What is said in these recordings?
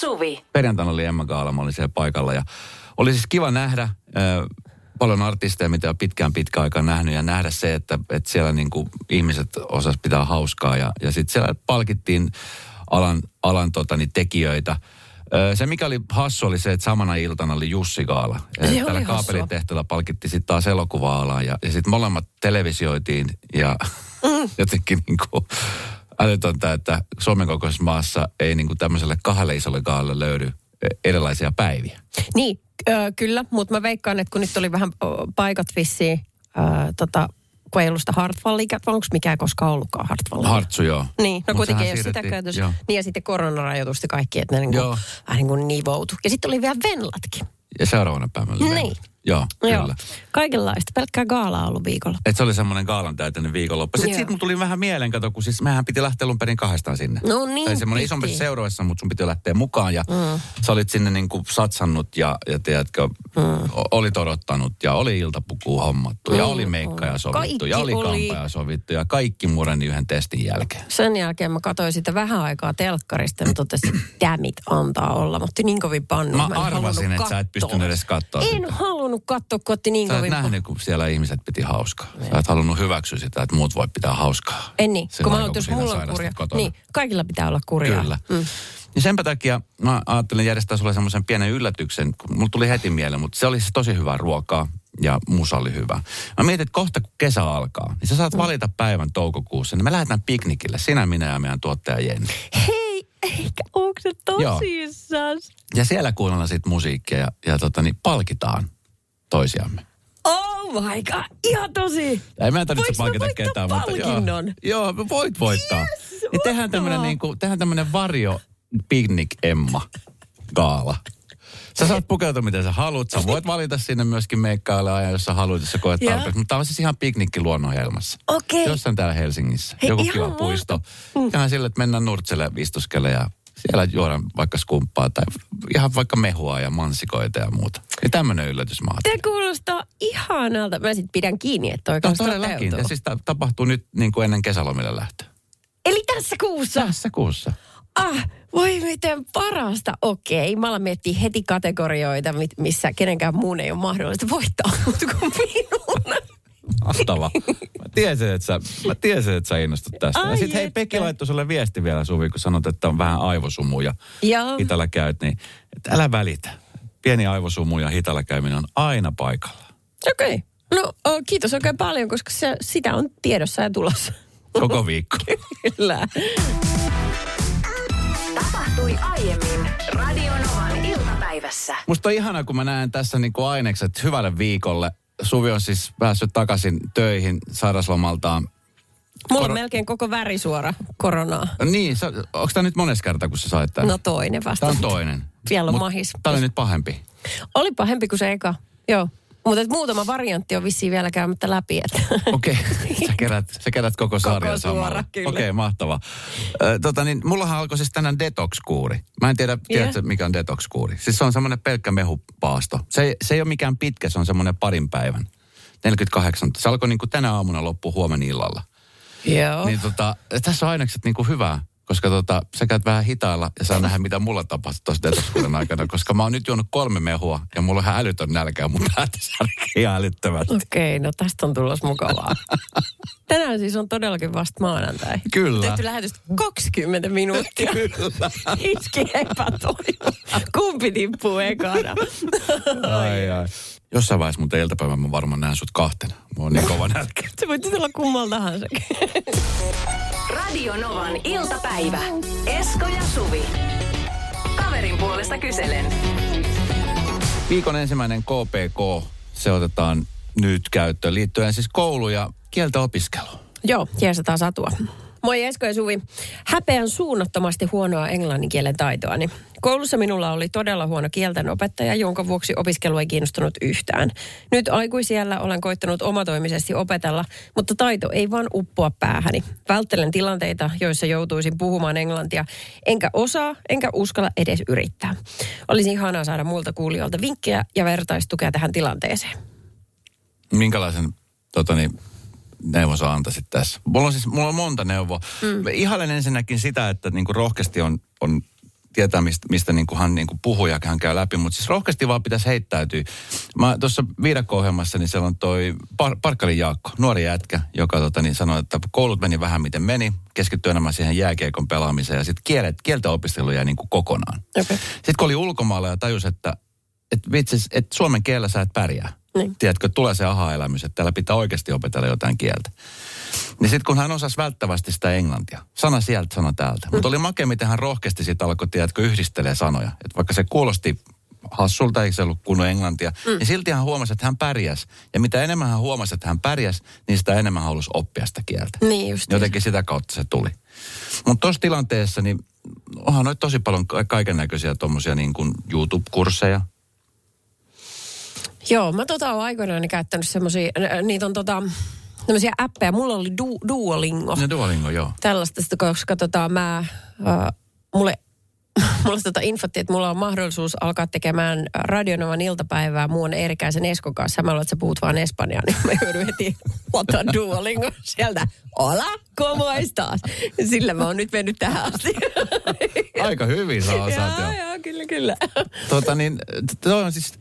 Suvi. Perjantaina oli Emma Gaala, mä olin siellä paikalla ja oli siis kiva nähdä äh, paljon artisteja, mitä on pitkään pitkä aikaa nähnyt ja nähdä se, että, että siellä niin kuin ihmiset osas pitää hauskaa ja, ja sitten siellä palkittiin alan, alan totani, tekijöitä. Ö, Se, mikä oli hassu, oli se, että samana iltana oli Jussi Gaala. Ja Tällä kaapelitehtävällä palkittiin sitten taas elokuva-alaa ja, ja sitten molemmat televisioitiin ja mm. jotenkin niin kuin älytöntä, että Suomen kokoisessa maassa ei niin kuin tämmöiselle kahdelle isolle gaalalle löydy e, erilaisia päiviä. Niin, ö, kyllä, mutta mä veikkaan, että kun nyt oli vähän paikat vissiin, ö, tota, kun ei ollut sitä Hartwallia, onko mikään koskaan ollutkaan Hartwallia? Hartsu, joo. Niin, no Mut kuitenkin ei ole sitä käytössä. joo. Niin ja sitten koronarajoitusta kaikki, että ne niin Joo. kuin, vähän niin kuin nivoutu. Ja sitten oli vielä Venlatkin. Ja seuraavana päivänä Niin. Joo, Joo. kyllä. Kaikenlaista. Pelkkää gaalaa ollut viikolla. Et se oli semmoinen gaalan täyteinen viikonloppu. Sitten siitä mun tuli vähän mieleen, kato, kun siis mehän piti lähteä alun perin kahdestaan sinne. No niin, Tai semmoinen isompi seuroissa, mutta sun piti lähteä mukaan. Ja mm. sä olit sinne niin kuin satsannut ja, ja tiedätkö, mm. olit odottanut ja oli iltapuku hommattu ja Mm, oli meikkaja sovittu Kaikki ja oli, oli. kampaja sovittu ja kaikki mureni yhden testin jälkeen. Sen jälkeen mä katsoin sitä vähän aikaa telkkarista ja mä totesin, että damn it, antaa olla. Mä otin niin kovin pannu. Mä en arvasin, että sä et pystynyt edes katsoa En sitä. halunnut katsoa, kun otti niin Sä kovin nähnyt, kun siellä ihmiset piti hauskaa. Sä et halunnut hyväksyä sitä, että muut voi pitää hauskaa. En niin, kun mä oon, jos mulla on kurja. kotona. Niin, kaikilla pitää olla kurjaa. Kyllä. Mm. Niin senpä takia mä ajattelin järjestää sulle semmoisen pienen yllätyksen, kun mulla tuli heti mieleen, mutta se oli siis tosi hyvää ruokaa ja musa oli hyvä. Mä mietin, että kohta kun kesä alkaa, niin sä saat valita päivän toukokuussa, niin me lähdetään piknikille, sinä, minä ja meidän tuottaja Jenni. Hei, eikä onko se tosissas? Ja siellä kuunnellaan sitten musiikkia ja, ja tota, niin palkitaan toisiamme. My god, ihan tosi. Ei meidän tarvitse mä palkita ketään, mutta joo, palkinnon? joo, voit voittaa. Yes, niin tehdään tämmönen, mahtavaa. niinku, tehdään tämmönen varjo piknik Emma gaala. Sä saat pukeutua miten sä haluat. Sä voit valita sinne myöskin meikkailla ajan, jos sä haluat, jos sä koet tarpeeksi. Mutta tää on siis ihan piknikki luonnonhelmassa. Okei. Jossain täällä Helsingissä. Hei, Joku kiva puisto. Ihan sille, että mennään nurtselle istuskele ja siellä juodaan vaikka skumppaa tai ihan vaikka mehua ja mansikoita ja muuta. Ja tämmönen yllätys mä. Te kuulostaa ihanalta. Mä sit pidän kiinni, että toi No todellakin. Ja siis ta- tapahtuu nyt niin kuin ennen kesälomille lähtöä. Eli tässä kuussa. Tässä kuussa. Ah, voi miten parasta. Okei, mä alan miettiä heti kategorioita, missä kenenkään muun ei ole mahdollista voittaa, mutta kuin minun. Mahtava. Mä tiesin, että sä, mä tiesin, että sä innostut tästä. Ai ja sitten hei. Pekki laittoi sulle viesti vielä, Suvi, kun sanot, että on vähän aivosumu ja Joo. hitalla käyt, niin että älä välitä. Pieni aivosumu ja hitalla käyminen on aina paikalla. Okei. Okay. No kiitos oikein paljon, koska se, sitä on tiedossa ja tulossa. Koko viikko. Kyllä. Tapahtui aiemmin Radionovan iltapäivässä. Musta on ihanaa, kun mä näen tässä niinku ainekset hyvälle viikolle. Suvi on siis päässyt takaisin töihin sairaslomaltaan. Mulla on melkein koko värisuora koronaa. Niin, sä, onko tämä nyt mones kerta, kun sä sait tämän? No toinen vasta. Tämä on toinen. Vielä on Mut mahis. Tämä oli nyt pahempi. Oli pahempi kuin se eka. Joo. Mutta muutama variantti on vissiin vielä käymättä läpi. Okei, sä, kerät, sä kerät koko sarjan samalla. Okei, mahtava. Ö, tota niin, mullahan alkoi siis tänään detox-kuuri. Mä en tiedä, tiedätkö mikä on detox-kuuri. Siis se on semmoinen pelkkä mehupaasto. Se, ei- se ei ole mikään pitkä, se on semmoinen parin päivän. 48. Se alkoi niin kuin tänä aamuna loppu huomenna illalla. Joo. Niin tota, tässä on ainekset niin kuin hyvää, koska tota, sä käyt vähän hitailla ja saa nähdä, mitä mulla tapahtui tuossa detox aikana. Koska mä oon nyt juonut kolme mehua ja mulla on ihan älytön nälkä, mutta päätä ihan älyttömästi. Okei, no tästä on tulos mukavaa. Tänään siis on todellakin vasta maanantai. Kyllä. Tehty lähetystä 20 minuuttia. Kyllä. Iski epätoivo. Kumpi tippuu ekana? Ai, ai. Jossain vaiheessa mun iltapäivän mä varmaan näen sut kahtena. Mulla on niin kova nälkä. Se voi tulla kummalta tahansa. Radionovan iltapäivä. Esko ja Suvi. Kaverin puolesta kyselen. Viikon ensimmäinen KPK, se otetaan nyt käyttöön liittyen siis koulu- ja kieltäopiskeluun. Joo, jeesataan satua. Moi Esko ja Suvi. Häpeän suunnattomasti huonoa englannin kielen taitoani. Koulussa minulla oli todella huono kielten opettaja, jonka vuoksi opiskelu ei kiinnostunut yhtään. Nyt aikuisiellä olen koittanut omatoimisesti opetella, mutta taito ei vaan uppoa päähäni. Välttelen tilanteita, joissa joutuisin puhumaan englantia, enkä osaa, enkä uskalla edes yrittää. Olisi ihanaa saada muilta kuulijoilta vinkkejä ja vertaistukea tähän tilanteeseen. Minkälaisen totani, neuvon sä antaisit tässä? Mulla on siis mulla on monta neuvoa. Mm. Ihailen ensinnäkin sitä, että niinku rohkeasti on, on tietää, mistä, mistä niin kuin hän niin kuin puhuu ja hän käy läpi. Mutta siis rohkeasti vaan pitäisi heittäytyä. Mä tuossa viidakko-ohjelmassa, niin siellä on toi Par- Parkkalin Jaakko, nuori jätkä, joka tota, niin sanoi, että koulut meni vähän miten meni, keskittyi enemmän siihen jääkiekon pelaamiseen ja sitten kielet, kielten opiskelu jäi niin kuin kokonaan. Okay. Sitten kun oli ulkomailla ja tajus, että, että vitsi, että suomen kielellä sä et pärjää. Niin. Tiedätkö, tulee se aha-elämys, että täällä pitää oikeasti opetella jotain kieltä. Niin sitten kun hän osasi välttävästi sitä englantia, sana sieltä, sana täältä. Mm. Mutta oli makea, miten hän rohkeasti sitten alkoi, tiedätkö, yhdistelee sanoja. Että vaikka se kuulosti hassulta, eikä se ollut kunnon englantia, mm. niin silti hän huomasi, että hän pärjäs. Ja mitä enemmän hän huomasi, että hän pärjäs, niin sitä enemmän hän halusi oppia sitä kieltä. Niin just. Jotenkin sitä kautta se tuli. Mutta tuossa tilanteessa, niin onhan noita tosi paljon kaiken näköisiä tuommoisia niin kuin YouTube-kursseja. Joo, mä tota oon aikoinaan käyttänyt semmosia, niitä on tota, tämmöisiä appeja. Mulla oli du, Duolingo. Ja Duolingo, joo. Tällaista, koska tota, mä, äh, mulle mulla tota infottiin, että mulla on mahdollisuus alkaa tekemään Radionovan iltapäivää muun Eerikäisen Eskon kanssa. Samalla, että sä puhut vaan espanjaa, niin mä joudun heti ottaa Duolingo sieltä. Hola, como estás? Sillä mä oon nyt mennyt tähän asti. Aika hyvin sä osaat joo, jo. joo, kyllä, kyllä. Tota niin, toi on siis,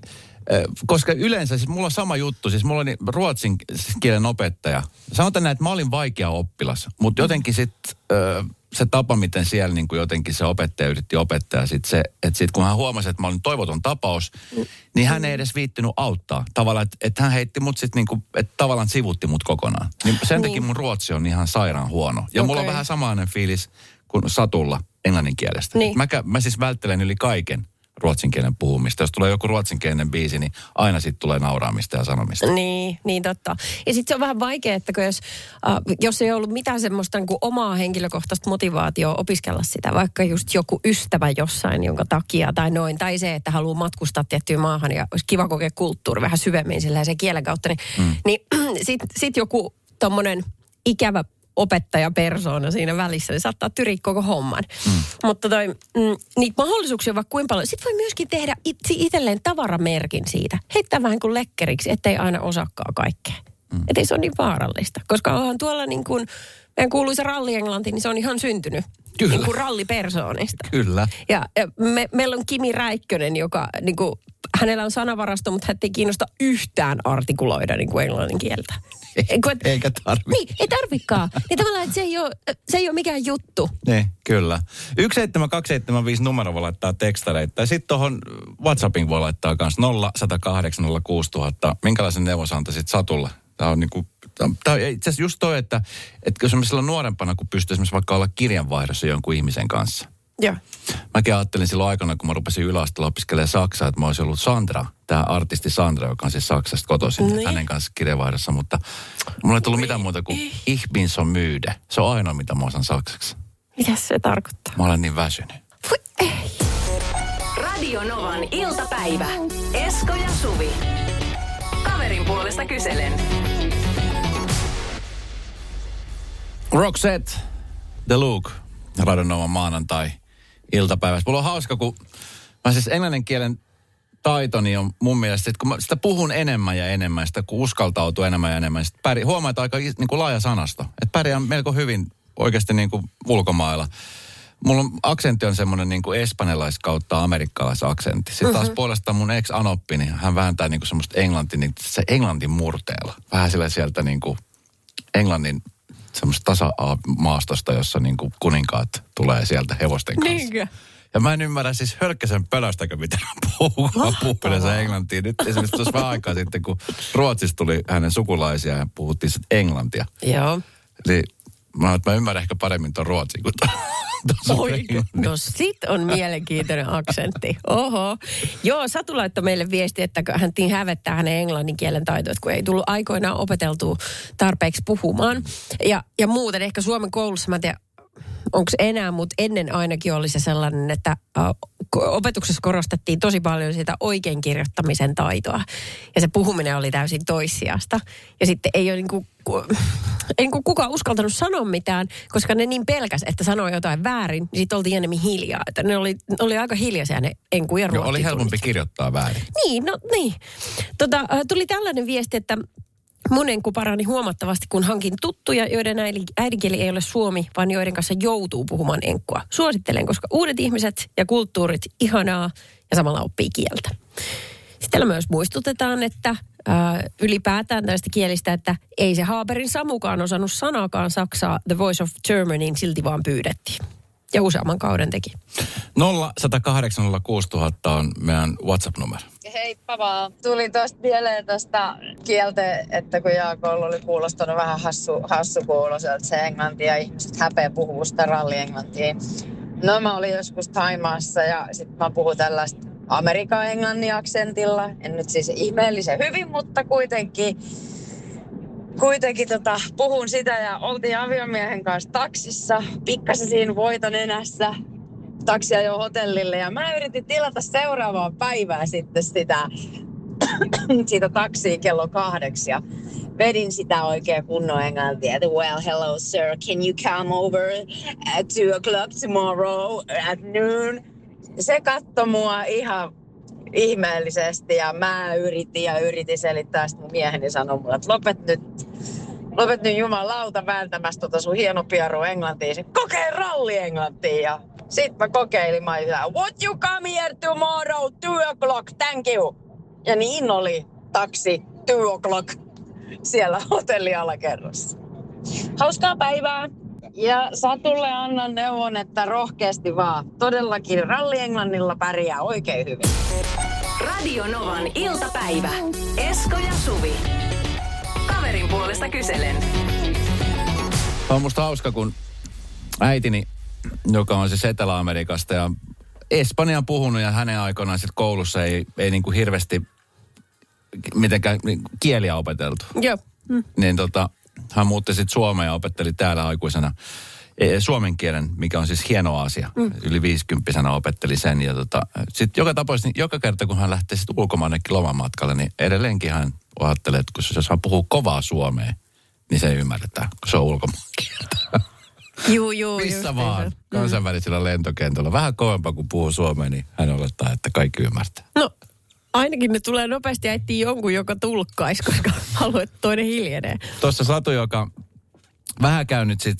koska yleensä, siis mulla on sama juttu, siis mulla oli ruotsin kielen opettaja. Sanotaan näin, että mä olin vaikea oppilas, mutta jotenkin sitten se tapa, miten siellä niin kuin jotenkin se opettaja yritti opettaa, sit se, että sit kun hän huomasi, että mä olin toivoton tapaus, niin hän ei edes viittynyt auttaa. Tavallaan, että, että hän heitti mut sitten niin kuin, että tavallaan sivutti mut kokonaan. Niin sen takia Niin. mun ruotsi on ihan sairaan huono. Ja mulla on vähän samainen fiilis kuin Satulla englannin kielestä. Niin. Mä, mä siis välttelen yli kaiken ruotsin kielen puhumista. Jos tulee joku ruotsinkielinen biisi, niin aina sitten tulee nauraamista ja sanomista. Niin, niin totta. Ja sitten se on vähän vaikea, että kun jos, äh, jos ei ollut mitään semmoista niin kuin omaa henkilökohtaista motivaatioa opiskella sitä, vaikka just joku ystävä jossain, jonka takia tai noin, tai se, että haluaa matkustaa tiettyyn maahan ja olisi kiva kokea kulttuuri vähän syvemmin sillä sen kielen kautta, niin, mm. niin sitten sit joku tommonen ikävä opettajapersoona siinä välissä, niin saattaa tyriä koko homman. Mm. Mutta toi, mm, niitä mahdollisuuksia on vaikka kuinka paljon. Sitten voi myöskin tehdä itse, itselleen tavaramerkin siitä. Heittää vähän kuin lekkeriksi, ettei aina osakkaa kaikkea. Mm. Ettei se ole niin vaarallista. Koska onhan tuolla niin kuin, meidän kuuluisa ralli-englanti, niin se on ihan syntynyt. Kyllä. Niin kuin rallipersoonista. Kyllä. Ja, ja me, meillä on Kimi Räikkönen, joka niin kuin, hänellä on sanavarasto, mutta hän ei kiinnosta yhtään artikuloida niin kuin englannin kieltä. Et- Eikä tarvi. niin, ei tarvikaan. Niin tavallaan, että se ei ole, se ei ole mikään juttu. Niin, kyllä. 17275 numero voi laittaa tekstareita. Tai sitten tuohon WhatsAppin voi laittaa myös 0108 06000. Minkälaisen neuvon sä antaisit Satulle? Tämä on niinku, tämä on itse asiassa just toi, että, että jos silloin nuorempana, kun pystyy esimerkiksi vaikka olla kirjanvaihdossa jonkun ihmisen kanssa. Joo. Mäkin ajattelin silloin aikana, kun mä rupesin yläasteella opiskelemaan Saksaa, että mä olisin ollut Sandra, tämä artisti Sandra, joka on siis Saksasta kotoisin, Niin. hänen kanssa kirjavaihdossa, mutta mulla ei tullut mitään muuta kuin Ich bin so müde. Se on ainoa, mitä mä osaan saksaksi. Mitä se tarkoittaa? Mä olen niin väsynyt. Voi ei. Radio Novan iltapäivä. Esko ja Suvi. Kaverin puolesta kyselen. Roxette, The Look, Radonovan maanantai iltapäivässä. Mulla on hauska, kun mä siis englannin kielen taitoni on mun mielestä, että kun mä sitä puhun enemmän ja enemmän, sitä kun uskaltautuu enemmän ja enemmän, sit pärjää, huomaa, että aika niin kuin laaja sanasto. Että pärjää melko hyvin oikeasti niin kuin ulkomailla. Mulla on aksentti on semmoinen niin kuin espanjalais kautta amerikkalaisaksentti. Sitten taas puolestaan mun ex-anoppi, niin hän vääntää niin kuin semmoista englanti, niin se englantin murteella. Vähän sillä sieltä niin kuin englannin semmoista tasa-maastosta, jossa niin kuin kuninkaat tulee sieltä hevosten kanssa. Niinkö? Ja mä en ymmärrä siis hölkkäsen pölöstäkö, mitä hän puhuu, yleensä englantia. Nyt esimerkiksi tuossa vähän aikaa sitten, kun Ruotsista tuli hänen sukulaisia ja puhuttiin sitten englantia. Joo. Eli mä, mä ymmärrän ehkä paremmin tuon ruotsin kuin tuon Oiko? No sit on mielenkiintoinen aksentti. Oho. Joo, Satu laittoi meille viesti, että hän hävettää hänen englannin kielen taitoa, että kun ei tullut aikoinaan opeteltua tarpeeksi puhumaan. Ja, ja muuten ehkä Suomen koulussa, mä en tiedä, onko enää, mutta ennen ainakin oli se sellainen, että äh, opetuksessa korostettiin tosi paljon sitä oikein kirjoittamisen taitoa. Ja se puhuminen oli täysin toissijasta. Ja sitten ei ole niin kuin, ku, ei niin kuin kukaan uskaltanut sanoa mitään, koska ne niin pelkäs, että sanoi jotain väärin, niin sitten oltiin enemmän hiljaa. Että ne oli, ne oli aika hiljaisia ne enku ja Joo, oli helpompi kirjoittaa väärin. Niin, no niin. Tota, äh, tuli tällainen viesti, että Mun enku parani huomattavasti, kun hankin tuttuja, joiden äidinkieli ei ole suomi, vaan joiden kanssa joutuu puhumaan enkkua. Suosittelen, koska uudet ihmiset ja kulttuurit ihanaa ja samalla oppii kieltä. Sitten myös muistutetaan, että ää, ylipäätään tästä kielistä, että ei se Haaberin Samukaan osannut sanakaan Saksaa The Voice of Germanyin silti vaan pyydettiin. Ja useamman kauden teki. 0 on meidän WhatsApp-numero. Heippa vaan. Tuli tuosta mieleen tuosta kieltä, että kun Jaakolla oli kuulostanut vähän hassu, hassu kuuloiselta se englanti ja ihmiset häpeä puhuu sitä rallienglantia. No mä olin joskus Taimaassa ja sitten mä puhun tällaista Amerikan englannin aksentilla. En nyt siis ihmeellisen hyvin, mutta kuitenkin kuitenkin tota, puhun sitä ja oltiin aviomiehen kanssa taksissa, pikkasen siinä voita nenässä, taksia jo hotellille ja mä yritin tilata seuraavaa päivää sitten sitä, siitä taksia kello kahdeksi ja vedin sitä oikein kunnon englantia, että well, hello sir, can you come over at two o'clock tomorrow at noon? Se katsoi mua ihan ihmeellisesti ja mä yritin ja yritin selittää, sitten mun mieheni sanoi mulle, että lopet nyt, lopet nyt jumalauta vääntämästä tota sun hieno pieru englantiin. Kokee ralli englantiin ja sit mä kokeilin, mä olin, what you come here tomorrow, two o'clock, thank you. Ja niin oli taksi two o'clock siellä hotellialakerrassa. Hauskaa päivää! Ja Satulle annan neuvon, että rohkeasti vaan. Todellakin ralli Englannilla pärjää oikein hyvin. Radio Novan iltapäivä. Esko ja Suvi. Kaverin puolesta kyselen. On musta hauska, kun äitini, joka on siis Etelä-Amerikasta ja Espanjan puhunut ja hänen aikoinaan sitten koulussa ei, ei niin kuin hirveästi mitenkään niin kieliä opeteltu. Joo. Mm. Niin tota, hän muutti sitten Suomeen ja opetteli täällä aikuisena suomen kielen, mikä on siis hieno asia. Mm. Yli 50 opetteli sen. Ja tota, sitten joka tapauksessa, niin joka kerta kun hän lähtee sitten ulkomaannekin lomamatkalle, niin edelleenkin hän ajattelee, että kun se saa puhua kovaa suomea, niin se ymmärretään, kun se on ulkomaan kieltä. Juu, juu. Missä vaan, mm. kansainvälisellä lentokentällä. Vähän kovempaa kuin puhuu suomea, niin hän olettaa, että kaikki ymmärtää. No, ainakin ne tulee nopeasti ja etsii jonkun, joka tulkkaisi, koska haluaa, että toinen hiljenee. Tuossa Satu, joka vähän käynyt sit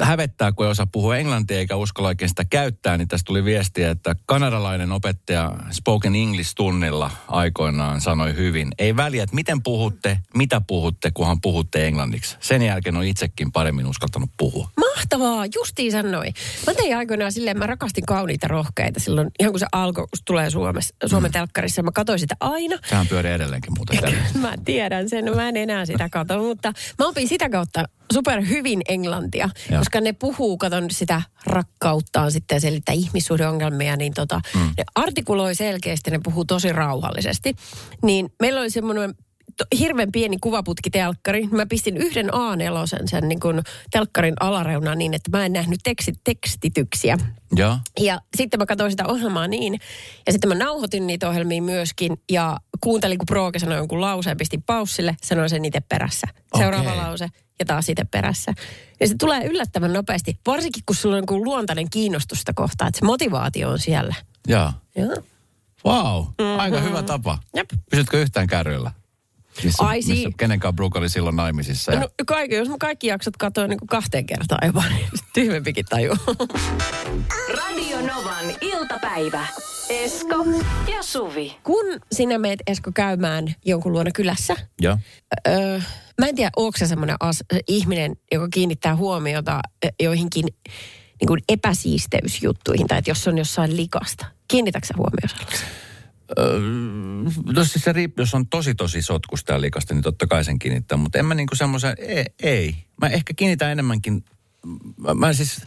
hävettää, kun ei osaa puhua englantia eikä uskalla oikein sitä käyttää, niin tästä tuli viestiä, että kanadalainen opettaja Spoken English-tunnilla aikoinaan sanoi hyvin. Ei väliä, että miten puhutte, mitä puhutte, kunhan puhutte englanniksi. Sen jälkeen on itsekin paremmin uskaltanut puhua. Mahtavaa, justiin sanoi. Mä tein aikoinaan silleen, mä rakastin kauniita rohkeita silloin, ihan kun se alkoi, kun tulee Suomessa, Suomen mm. telkkarissa. Mä katsoin sitä aina. Sehän pyörii edelleenkin muuten Mä tiedän sen, mä en enää sitä katso, mutta mä opin sitä kautta super hyvin englantia, ja. koska ne puhuu, katon sitä rakkauttaan sitten selittää ihmissuhdeongelmia, niin tota, mm. ne artikuloi selkeästi, ne puhuu tosi rauhallisesti. Niin meillä oli semmoinen hirveän pieni kuvaputkitelkkari. Mä pistin yhden A4 sen niin kuin telkkarin alareunaan niin, että mä en nähnyt teksti, tekstityksiä. Ja. ja sitten mä katsoin sitä ohjelmaa niin. Ja sitten mä nauhoitin niitä ohjelmia myöskin ja kuuntelin, kun Prooke sanoi jonkun lauseen, pistin paussille, sanoin sen itse perässä. Seuraava okay. lause ja taas itse perässä. Ja se tulee yllättävän nopeasti, varsinkin kun sulla on niin luontainen kiinnostusta kohtaa, että se motivaatio on siellä. Joo. Joo. Wow, mm-hmm. aika hyvä tapa. Jep. Pysytkö yhtään kärryllä? Missä, Ai missä, kenenkaan Brooke oli silloin naimisissa? Ja... No kaikki, jos mä kaikki jaksot katsoin niin kahteen kertaan jopa, niin tyhmempikin taju. Radio Novan iltapäivä. Esko ja Suvi. Kun sinä meet Esko käymään jonkun luona kylässä, Joo. Öö, mä en tiedä, onko se semmoinen as- ihminen, joka kiinnittää huomiota joihinkin niin kuin epäsiisteysjuttuihin, tai että jos on jossain likasta. Kiinnitätkö sä huomioon sellaisen? Öö, no siis se riippuu, jos on tosi tosi sotkusta ja likasta, niin totta kai sen kiinnittää. Mutta en mä niinku semmoisen, ei, ei. Mä ehkä kiinnitän enemmänkin, mä, mä siis,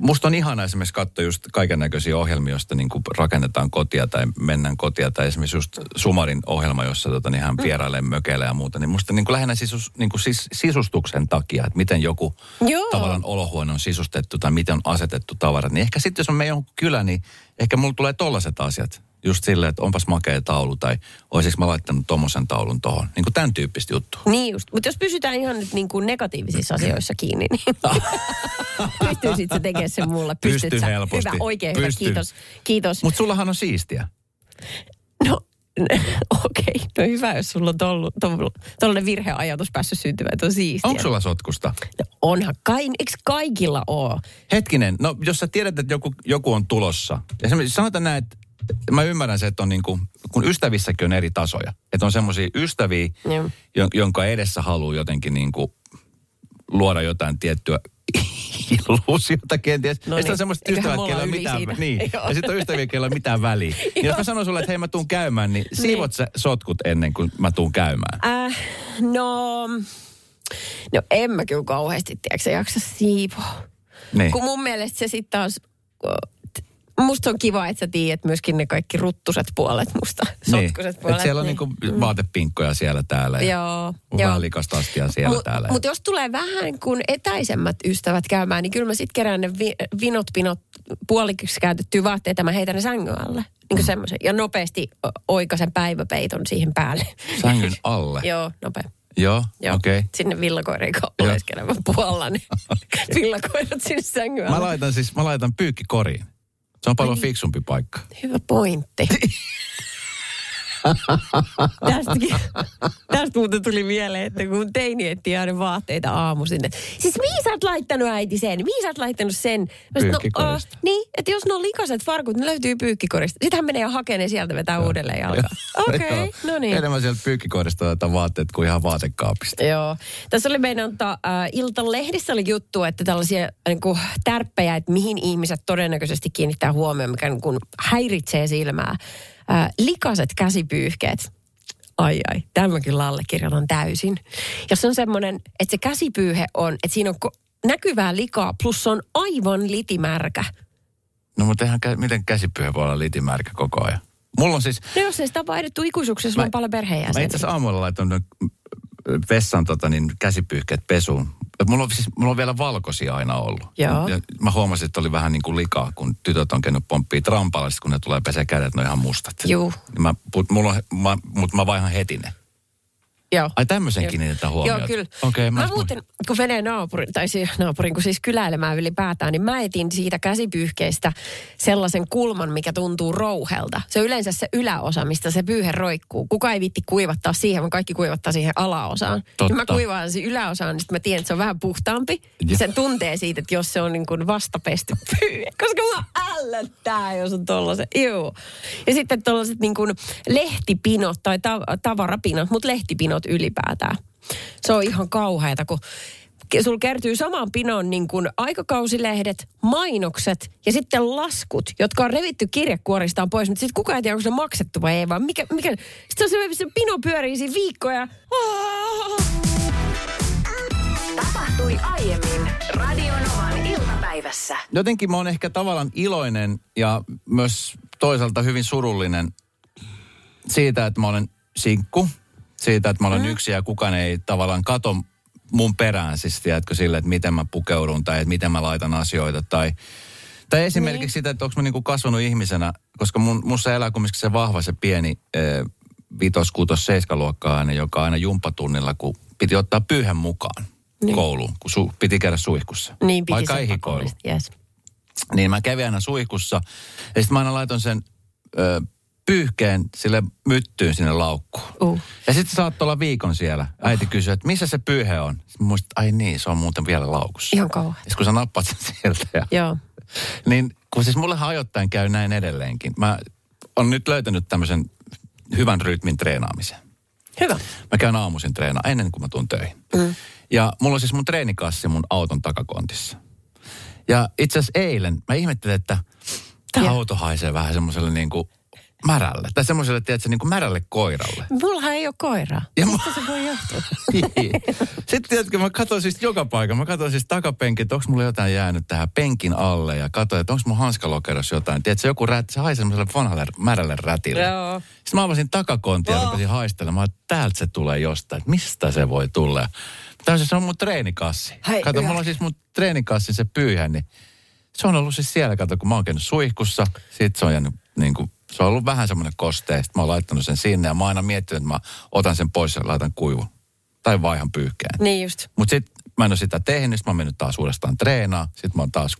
musta on ihana esimerkiksi katsoa just kaiken näköisiä ohjelmia, joista niin kuin rakennetaan kotia tai mennään kotia. Tai esimerkiksi just Sumarin ohjelma, jossa tota, niin hän mm. vierailee mökeillä ja muuta. Niin musta niin kuin lähinnä sisus, niin kuin sis, sisustuksen takia, että miten joku Joo. tavallaan olohuone on sisustettu tai miten on asetettu tavarat. Niin ehkä sitten jos on meidän kylä, niin ehkä mulla tulee tollaset asiat just silleen, että onpas makea taulu tai olisiko mä laittanut tommosen taulun tohon. Niin kuin tämän tyyppistä juttu. Niin just. Mutta jos pysytään ihan nyt niin kuin negatiivisissa asioissa kiinni, niin pystyisit sä tekemään sen mulle? Pystyn helposti. Hyvä, oikein Pystyn. hyvä. Kiitos. Kiitos. Mutta sullahan on siistiä. No Okei, no hyvä, jos sulla on tuollainen virheajatus päässyt syntymään, että on siistiä. Onko sulla sotkusta? No onhan, kai, eikö kaikilla ole? Hetkinen, no jos sä tiedät, että joku, joku on tulossa. Esimerkiksi sanotaan näin, että mä ymmärrän se, että on niin kuin, kun ystävissäkin on eri tasoja. Että on semmoisia ystäviä, Joo. jo, jonka edessä haluaa jotenkin niin kuin luoda jotain tiettyä illuusiota kenties. No ja sitten niin, on semmoiset eiköhän ystävät, on yli mitään, siinä. niin. Joo. ja sitten on ystäviä, keillä on mitään väliä. niin jos mä sanon sulle, että hei mä tuun käymään, niin siivot sä sotkut ennen kuin mä tuun käymään. Äh, no, no en mä kyllä kauheasti, tiedätkö, jaksa siivoa. Niin. Kun mun mielestä se sitten taas, musta on kiva, että sä tiedät myöskin ne kaikki ruttuset puolet musta, sotkuset niin. puolet. Et siellä on niin. niinku vaatepinkkoja siellä täällä. ja Joo, Vähän likasta astia siellä Mut- täällä. Mutta jos tulee vähän kuin etäisemmät ystävät käymään, niin kyllä mä sitten kerään ne vi- vinot, pinot, puoliksi käytettyä vaatteita, mä heitän ne sängyn alle. Niin Mm. kuin semmoisen. Ja nopeasti oikaisen päiväpeiton siihen päälle. Sängyn alle. Joo, nopea. Joo, Joo. okei. Okay. Sinne villakoiriin Joo. oleskeleva puolella, niin villakoirat sinne sängyn Mä alle. laitan siis, mä laitan pyykkikoriin. Se on paljon Ai. fiksumpi paikka. Hyvä pointti. Tästäkin, tästä muuten tuli mieleen, että kun teini etsii aina vaatteita aamuisin. että, Siis mihin sä oot laittanut äiti sen? Mihin sä oot laittanut sen? No, uh, niin, että jos ne on likaset farkut, ne löytyy pyykkikorista. Sitten hän menee ja hakee ne sieltä vetää uudelleen jalkaan. Okei, okay, no niin. Enemmän sieltä pyykkikorista otetaan vaatteet kuin ihan vaatekaapista. Joo. Tässä oli meidän ta, äh, Iltalehdissä oli juttu, että tällaisia niin kuin, tärppejä, että mihin ihmiset todennäköisesti kiinnittää huomioon, mikä niin kuin, häiritsee silmää. Äh, likaset käsipyyhkeet. Ai ai, tämän kyllä allekirjoitan täysin. Jos se on semmoinen, että se käsipyyhe on, että siinä on ko- näkyvää likaa, plus se on aivan litimärkä. No mutta eihän, kä- miten käsipyhä voi olla litimärkä koko ajan? Mulla on siis, No jos ei sitä tapahdu ikuisuuksessa, sulla Mä- on paljon mä perheenjäseniä. itse asiassa aamulla laitoin vessan tota, niin, käsipyyhkeet pesuun. Mulla on, siis, mulla on vielä valkoisia aina ollut. Joo. Ja mä huomasin, että oli vähän niin kuin likaa, kun tytöt on käynyt pomppia trampalla, sit kun ne tulee pesee kädet, ne on ihan mustat. Juu. Niin Mä, mulla on, mä, mutta mä vaihan heti ne. Joo. Ai tämmöisen kiinnitetään huomiota. Joo, kyllä. Okei, mä, mä, mä muuten, kun menee naapurin, tai siis naapurin, kun siis kyläilemään ylipäätään, niin mä etin siitä käsipyyhkeestä sellaisen kulman, mikä tuntuu rouhelta. Se on yleensä se yläosa, mistä se pyyhe roikkuu. Kuka ei vitti kuivattaa siihen, vaan kaikki kuivattaa siihen alaosaan. Totta. Niin mä kuivaan sen yläosaan, niin sitten mä tiedän, että se on vähän puhtaampi. Joo. Sen tuntee siitä, että jos se on niin kuin vastapesty pyyhe. Koska mä ällöttää, jos on tollaset. Joo. Ja sitten tollaset niin kuin lehtipinot tai ta- tavarapinot, mutta lehtipinot ylipäätään. Se on ihan kauheata, kun sulla kertyy samaan pinoon niin kuin aikakausilehdet, mainokset ja sitten laskut, jotka on revitty kirjekuoristaan pois, mutta sitten kukaan ei tiedä, onko se maksettu vai ei, vaan mikä, mikä sitten se, on se, se pino pyörii siinä viikkoja. Ah! Tapahtui aiemmin Radionovan iltapäivässä. jotenkin mä oon ehkä tavallaan iloinen ja myös toisaalta hyvin surullinen siitä, että mä olen sinkku. Siitä, että mä olen yksi ja kukaan ei tavallaan kato mun perään, siis tiedätkö sille, että miten mä pukeudun tai että miten mä laitan asioita tai tai esimerkiksi Niin. sitä, että onko mä niinku kasvanut ihmisenä, koska mun, mussa elää kumminkin se vahva, se pieni eh, vitos, kuutos, seiskaluokkainen, joka aina jumppatunnilla, kun piti ottaa pyyhän mukaan Niin. kouluun, kun su, piti käydä suihkussa. Niin piti Vaikka ei Yes. Niin mä kävin aina suihkussa ja sitten mä aina laitoin sen ö, pyyhkeen sille myttyyn sinne laukkuun. Uh. Ja sitten saattoi olla viikon siellä. Äiti kysyi, että missä se pyyhe on? Sitten muistin, että ai niin, se on muuten vielä laukussa. Ihan kauhean. Ja kun sä nappaat sen sieltä ja Joo. niin kun siis mulle ajoittain käy näin edelleenkin. Mä on nyt löytänyt tämmöisen hyvän rytmin treenaamisen. Hyvä. Mä käyn aamuisin treenaa ennen kuin mä tuun töihin. Mm. Ja mulla on siis mun treenikassi mun auton takakontissa. Ja itse asiassa eilen mä ihmettelin, että tämä auto haisee vähän semmoiselle niin kuin märälle. Tai semmoiselle, tiedätkö, niin kuin märälle koiralle. Mullahan ei ole koiraa. Ja mä, Mistä se voi johtua? Niin. Sitten tiedätkö, mä katsoin siis joka paikan. Mä katsoin siis takapenkin, että onko mulla jotain jäänyt tähän penkin alle. Ja katsoin, että onko mun hanskalokerossa jotain. Tiedätkö, joku rät, se haisee semmoiselle vanhalle märälle rätille. Joo. Sitten mä avasin takakontia ja rupesin haistelemaan, että täältä se tulee jostain. Että mistä se voi tulla? Ja Täysin se on mun treenikassi. Hei, Kato, hyvä. mulla on siis mun treenikassi se pyyhä, niin se on ollut siis siellä, kato, kun mä oon käynyt suihkussa. Sitten se on jäänyt niin kuin, se on ollut vähän semmoinen kostea. Sitten mä oon laittanut sen sinne ja mä oon aina miettinyt, että mä otan sen pois ja laitan kuivun. Tai vaihan pyyhkeen. Niin just. Mutta sitten mä en ole sitä tehnyt, sit mä oon mennyt taas uudestaan treenaa, sit mä oon taas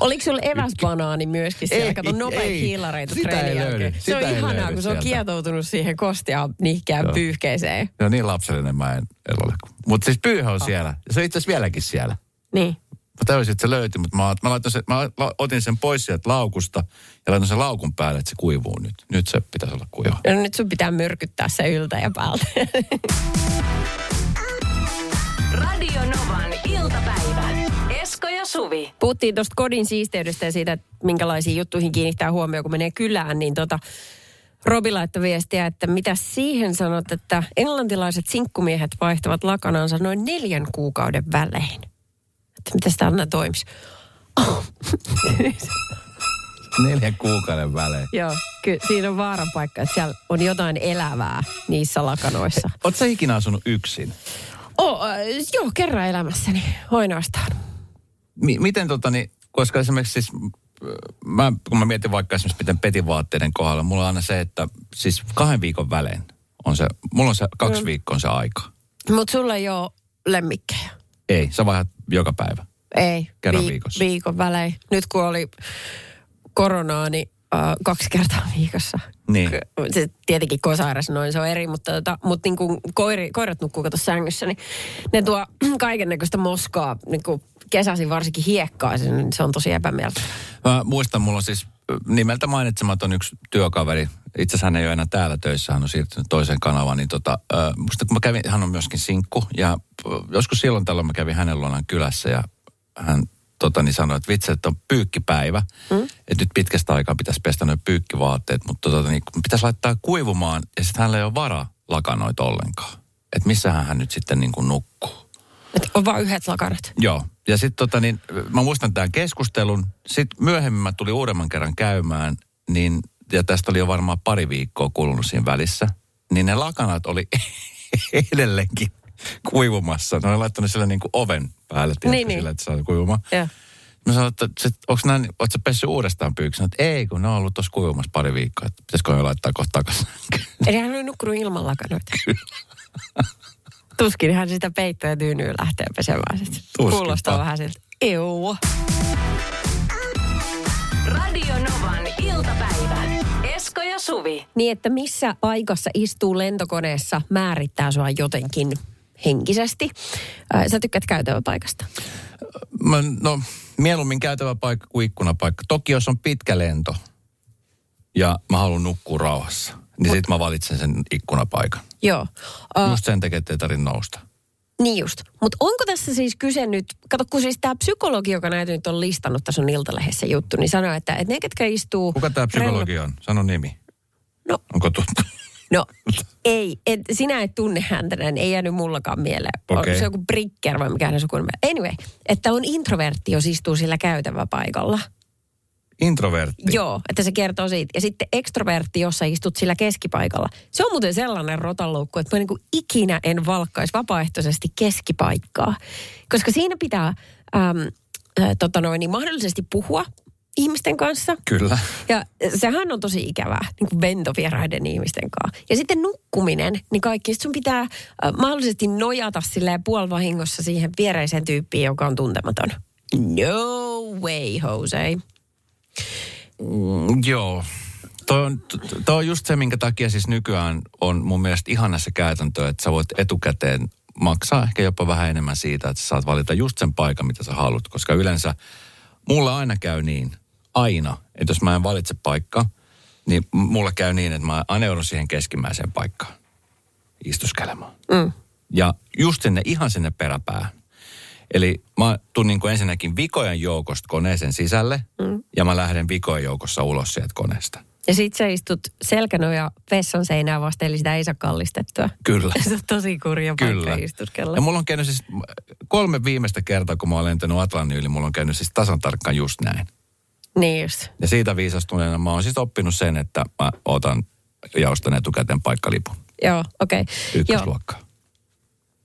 Oliko sulla eväsbanaani myöskin siellä? Ei, Kato nopeita ei. hiilareita Sitä ei treenin löydy. jälkeen. Se on ei ihanaa, kun se on kietoutunut siihen kostia nihkään Joo. pyyhkeeseen. No niin lapsellinen mä en, en ole. Mutta siis pyyhä on siellä. Ja se on itse asiassa vieläkin siellä. Niin. Mä täysin, että se löytyi, mutta mä, mä, laitoin sen, mä otin sen pois sieltä laukusta ja laitoin sen laukun päälle, että se kuivuu nyt. Nyt se pitäisi olla kuiva. No nyt sun pitää myrkyttää se yltä ja päältä. Radio Novan iltapäivä. Esko ja Suvi. Puhuttiin tuosta kodin siisteydestä ja siitä, että minkälaisiin juttuihin kiinnittää huomioon, kun menee kylään, niin tota, Robi laittoi viestiä, että mitä siihen sanot, että englantilaiset sinkkumiehet vaihtavat lakanansa noin neljän kuukauden välein. Että mitä sitä Anna toimisi? Neljän kuukauden välein. Joo, kyllä siinä on vaaran paikka, että siellä on jotain elävää niissä lakanoissa. Oletko sä ikinä asunut yksin? Oh, äh, joo, kerran elämässäni, ainoastaan. Mi- miten tota niin, koska esimerkiksi siis, mä, kun mä mietin vaikka esimerkiksi miten petivaatteiden kohdalla, mulla on aina se, että siis kahden viikon välein on se, mulla on se kaksi Mm. viikkoa on se aika. Mutta sulla ei ole lemmikkejä. Ei, sä vaihdat joka päivä. Ei. Kerran viikossa. Viikon välein. Nyt kun oli koronaa, niin äh, kaksi kertaa viikossa. Niin. Se, tietenkin kosairas noin se on eri, mutta, tota, mutta niin kuin koiri, koirat nukkuu kato sängyssä, niin ne tuo kaiken näköistä moskaa, niin kuin kesäisin varsinkin hiekkaa, niin se on tosi epämieltä. Mä muistan, mulla on siis nimeltä mainitsematon yksi työkaveri. Itse asiassa hän ei ole enää täällä töissä, hän on siirtynyt toiseen kanavaan. Niin tota, äh, musta kun mä kävin, hän on myöskin sinkku. Ja joskus silloin tällöin mä kävin hänen luonaan kylässä ja hän tota, niin sanoi, että vitsi, että on pyykkipäivä. Mm? Että nyt pitkästä aikaa pitäisi pestä noin pyykkivaatteet, mutta tota, niin, pitäisi laittaa kuivumaan. Ja sitten hänellä ei ole varaa lakanoita ollenkaan. Että missähän hän nyt sitten niin kuin nukkuu. Et on vain yhdet lakanat. Joo. Ja sitten tota niin, mä muistan tämän keskustelun. Sitten myöhemmin mä tulin uudemman kerran käymään, niin, ja tästä oli jo varmaan pari viikkoa kulunut siinä välissä, niin ne lakanat oli edelleenkin kuivumassa. Ne oli laittanut sille niin kuin oven päälle, tiedätkö, Niin, niin. sille, että saa kuivumaan. Joo. Mä sanoin, että onko näin, ootko sä pessyt uudestaan pyyksi? Sanoin, että ei, kun ne on ollut tuossa kuivumassa pari viikkoa. Että pitäisikö ne laittaa kohta takaisin? Eli hän oli nukkunut ilman lakanoita. Tuskin hän sitä peittoa ja tyynyä lähtee pesemään sitten. Kuulostaa vähän siltä. Euu. Radio Novan iltapäivä. Suvi. Niin, että missä paikassa istuu lentokoneessa määrittää sua jotenkin henkisesti. Sä tykkäät käytäväpaikasta. Mä, no, mieluummin käytävä paikka kuin ikkunapaikka. Toki jos on pitkä lento ja mä haluan nukkua rauhassa, niin sit mä valitsen sen ikkunapaikan. Joo. Uh, Just sen takia, että ei tarvitse nousta. niin just. Mutta onko tässä siis kyse nyt, kato kun siis tämä psykologi, joka näitä nyt on listannut, tässä on Iltalehdessä juttu, niin sanoo, että, että ne, ketkä istuu... Kuka tämä psykologi on? Sano nimi. No. Onko tuttu? No ei, et, sinä et tunne häntä, näin, ei jäänyt mullakaan mieleen. Okay. Se on joku Bricker vai mikä hänen sukunimi. Anyway, että on introvertti, jos istuu sillä käytäväpaikalla. Introvertti. Joo, että se kertoo siitä. Ja sitten ekstrovertti, jos sä istut sillä keskipaikalla. Se on muuten sellainen rotanloukku, että mä niin kuin ikinä en valkkaisi vapaaehtoisesti keskipaikkaa. Koska siinä pitää äm, äh, tota noin, niin mahdollisesti puhua ihmisten kanssa. Kyllä. Ja sehän on tosi ikävää, niin kuin ventovieraiden ihmisten kanssa. Ja sitten nukkuminen, niin kaikki, sit sun pitää äh, mahdollisesti nojata silleen puolivahingossa siihen viereiseen tyyppiin, joka on tuntematon. No way, Jose. Mm, joo. Toi on, toi on just se, minkä takia siis nykyään on mun mielestä ihana se käytäntö, että sä voit etukäteen maksaa ehkä jopa vähän enemmän siitä, että sä saat valita just sen paikan, mitä sä haluat. Koska yleensä mulla aina käy niin, aina, että jos mä en valitse paikkaa, niin mulla käy niin, että mä aina joudun siihen keskimmäiseen paikkaan istuskelemaan. Mm. Ja just sinne, ihan sinne peräpäähän. Eli mä tuun niin ensinnäkin vikojen joukosta koneeseen sisälle mm. ja mä lähden vikojen joukossa ulos sieltä koneesta. Ja sit sä istut selkänoja vessan seinää vasten, eli sitä ei saa kallistettua. Kyllä. Se on tosi kurja Kyllä. paikka istuskella. Ja mulla on käynyt siis kolme viimeistä kertaa, kun mä olen lentänyt Atlantin yli, mulla on käynyt siis tasan tarkkaan just näin. Niin just. Ja siitä viisastuneena mä oon siis oppinut sen, että mä otan ja ostan etukäteen paikkalipun Joo, okei. Okay. Ykkösluokkaa.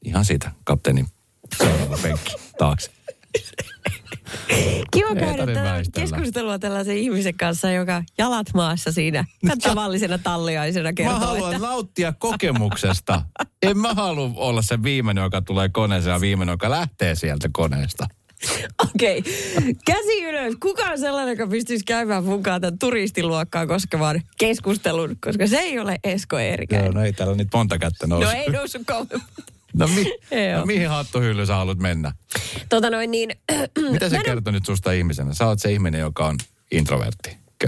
Ihan siitä kapteenin seuraava penkki taakse. Kiva käydä keskustelua tällaisen ihmisen kanssa, joka jalat maassa siinä tavallisena talliaisena kertoo, Mä haluan että nauttia kokemuksesta. en mä halua olla se viimeinen, joka tulee koneeseen ja viimeinen, joka lähtee sieltä koneesta. okei, käsi ylös. Kuka on sellainen, joka pystyisi käymään mukaan tämän turistiluokkaa koskevan keskustelun, koska se ei ole Esko Eerikäinen. Joo, no ei täällä nyt monta kättä nousu. No ei noussut kauan. No, mi- no mihin hattuhyllyyn sä haluat mennä? Tota noin niin, Mitä se en- kertoo nyt susta ihmisenä? Sä oot se ihminen, joka on introvertti. Kö?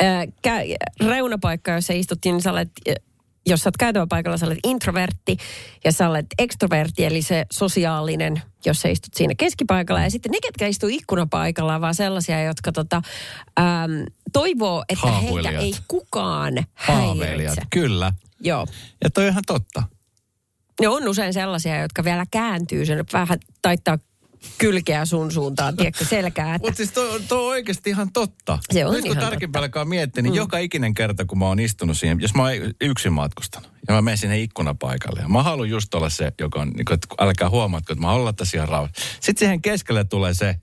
ää, kä- reunapaikka, jossa istuttiin, niin sä olet, jos sä oot käytäväpaikalla, sä olet introvertti ja sä olet ekstrovertti, eli se sosiaalinen, jos sä istut siinä keskipaikalla. Ja sitten ne, ketkä istuu ikkunapaikalla, vaan sellaisia, jotka tota, äm, toivoo, että heitä ei kukaan häiritse. Kyllä. Joo. Ja toi on ihan totta. Ne on usein sellaisia, jotka vielä kääntyy sen vähän taittaa kylkeä sun suuntaan, tiedätkö, selkää. Että Mutta siis toi, toi on oikeasti ihan totta. Se on Nyt kun ihan tarkemmin alkaa miettiä, niin mm. joka ikinen kerta, kun mä oon istunut siihen, jos mä oon yksin matkustanut, ja mä menen sinne ikkunapaikalle, ja mä haluan just olla se, joka on, niin kuin, että älkää huomatko, että mä haluan tässä ihan rauhassa. Sitten siihen keskelle tulee se,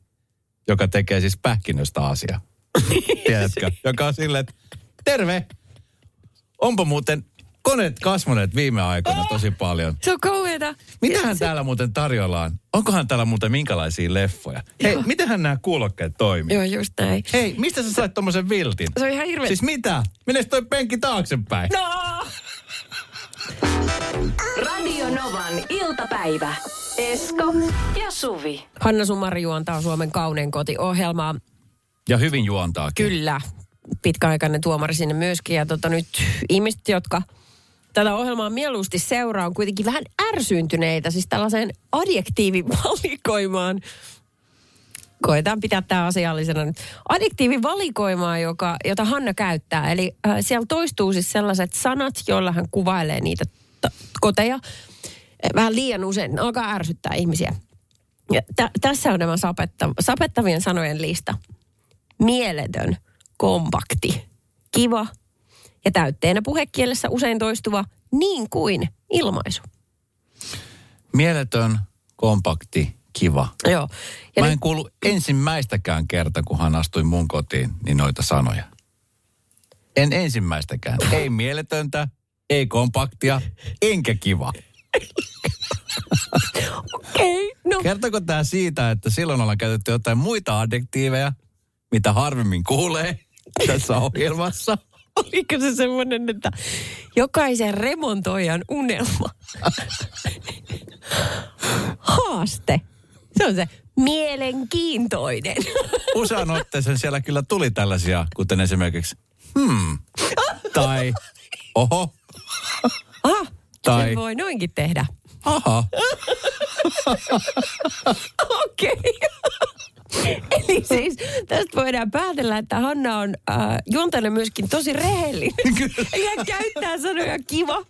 joka tekee siis pähkinöstä asiaa. Tiedätkö? Joka on silleen, että terve! Onpa muuten koneet kasvaneet viime aikoina tosi paljon. se on kauheeta. Mitähän täällä muuten tarjoillaan? Onkohan täällä muuten minkälaisia leffoja? Hei, mitenhän nämä kuulokkeet toimii? Joo, just näin. Hei, mistä sä sait tommosen viltin? Se on ihan hirveä. Siis mitä? Menes toi penkki taaksepäin? No! Radio Novan iltapäivä. Esko ja Suvi. Hanna Sumari juontaa Suomen kaunein koti-ohjelmaa. Ja hyvin juontaakin. Kyllä, pitkäaikainen tuomari sinne myöskin. Ja tota nyt ihmiset, jotka tätä ohjelmaa mieluusti seuraa, on kuitenkin vähän ärsyyntyneitä. Siis tällaiseen adjektiivivalikoimaan. Koetaan pitää tämä asiallisena nyt. Adjektiivivalikoimaa, joka, jota Hanna käyttää. Eli äh, siellä toistuu siis sellaiset sanat, joilla hän kuvailee niitä t- koteja. Eh, Vähän liian usein. Alkaa ärsyttää ihmisiä. Ja tä- tässä on nämä sapetta- sapettavien sanojen lista mieletön, kompakti, kiva ja täytteenä puhekielessä usein toistuva niin kuin ilmaisu. Mieletön, kompakti, kiva. Joo. Ja Mä nyt, en kuulu ensimmäistäkään kerta, kun hän astui mun kotiin, niin noita sanoja. En ensimmäistäkään. Ei mieletöntä, ei kompaktia, enkä kiva. okei, no Kertoko tämä siitä, että silloin ollaan käytetty jotain muita adjektiiveja, mitä harvemmin kuulee tässä ohjelmassa? oliko se semmoinen, että jokaisen remontoijan unelma. Haaste. Se on se mielenkiintoinen. Usean otteeseen siellä kyllä tuli tällaisia, kuten esimerkiksi hmm, tai oho, Ah, Tai- sen voi noinkin tehdä. aha. Okei. Eli siis tästä voidaan päätellä, että Hanna on äh, juontajana myöskin tosi rehellinen. Kyllä. Eli hän käyttää sanoja kiva,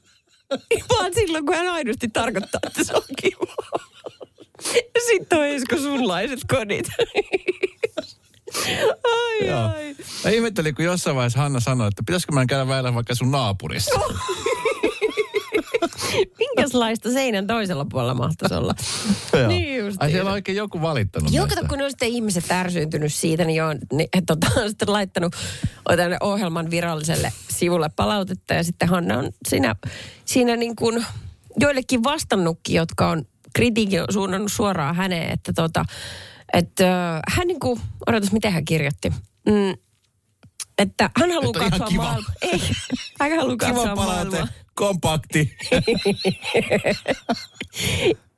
vaan silloin kun hän aidosti tarkoittaa, että se on kiva. Sitten on Esko sunlaiset kodit. Ai Joo. ai. Mä ihmettelin, kun jossain vaiheessa Hanna sanoi, että pitäisikö mä käydä väillä vaikka sun naapurissa. Minkälaista seinän toisella puolella mahtaisi olla? Joo. niin just. Ai siellä on oikein joku valittanut Joo, kato, kun on sitten ihmiset ärsyyntynyt siitä, niin on, niin, tota, on sitten laittanut tänne ohjelman viralliselle sivulle palautetta. Ja sitten Hanna on siinä, siinä niin kuin joillekin vastannutkin, jotka on kritiikin suunnannut suoraan häneen, että tota, että hän niin kuin, odotas miten hän kirjoitti. Mm, että hän haluaa Että katsoa maailmaa. Ei, hän haluaa Kiva katsoa palaute, maailmaa kompakti.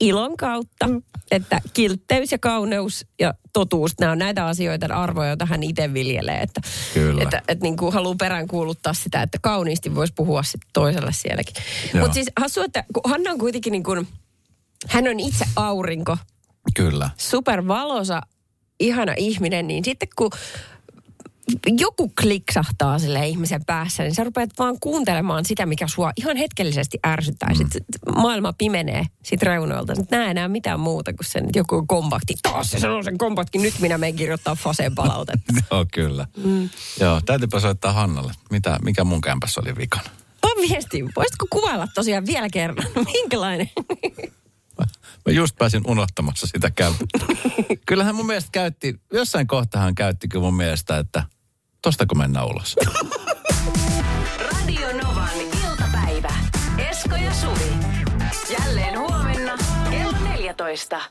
ilon kautta, että kiltteys ja kauneus ja totuus, nämä on näitä asioita, arvoja, joita hän itse viljelee. Että, Kyllä. Että, että niin kuin haluaa peräänkuuluttaa sitä, että kauniisti voisi puhua sitten toiselle sielläkin. Mutta siis hassu, että kun Hanna on kuitenkin niin kuin, hän on itse aurinko, Kyllä. supervalosa, ihana ihminen, niin sitten kun joku kliksahtaa sille ihmisen päässä, niin sä rupeat vaan kuuntelemaan sitä, mikä sua ihan hetkellisesti ärsyttää. Mm. Sitten maailma pimenee sit reunoilta. Nyt näe enää mitään muuta kuin sen, joku kompakti. Taas se sanoo sen kompakti. Nyt minä menen kirjoittaa Faseen palautetta. Joo, kyllä. Mm. Joo, täytyypä soittaa Hannalle. Mitä, mikä mun kämpässä oli vikana? Toi viesti. Voisitko kuvailla tosiaan vielä kerran? Minkälainen? Mä just pääsin unohtamassa sitä käyttöä. Kyllähän mun mielestä käytti, jossain kohtaa hän käytti kyllä mun mielestä, että tostako mennään ulos. Radio Novan iltapäivä. Esko ja Suvi. Jälleen huomenna kello 14.